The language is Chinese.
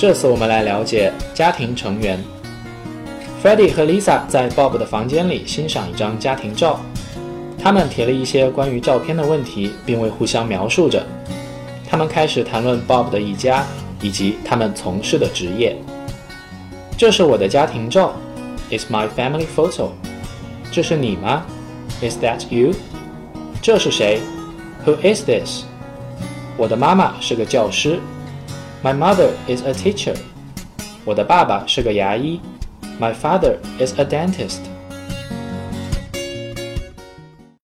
这次我们来了解家庭成员。Freddie 和 Lisa 在 Bob 的房间里欣赏一张家庭照，他们提了一些关于照片的问题，并未互相描述着。他们开始谈论 Bob 的一家以及他们从事的职业。这是我的家庭照，Is my family photo。这是你吗？Is that you？这是谁？Who is this？我的妈妈是个教师 ，My mother is a teacher。我的爸爸是个牙医。My father is a dentist.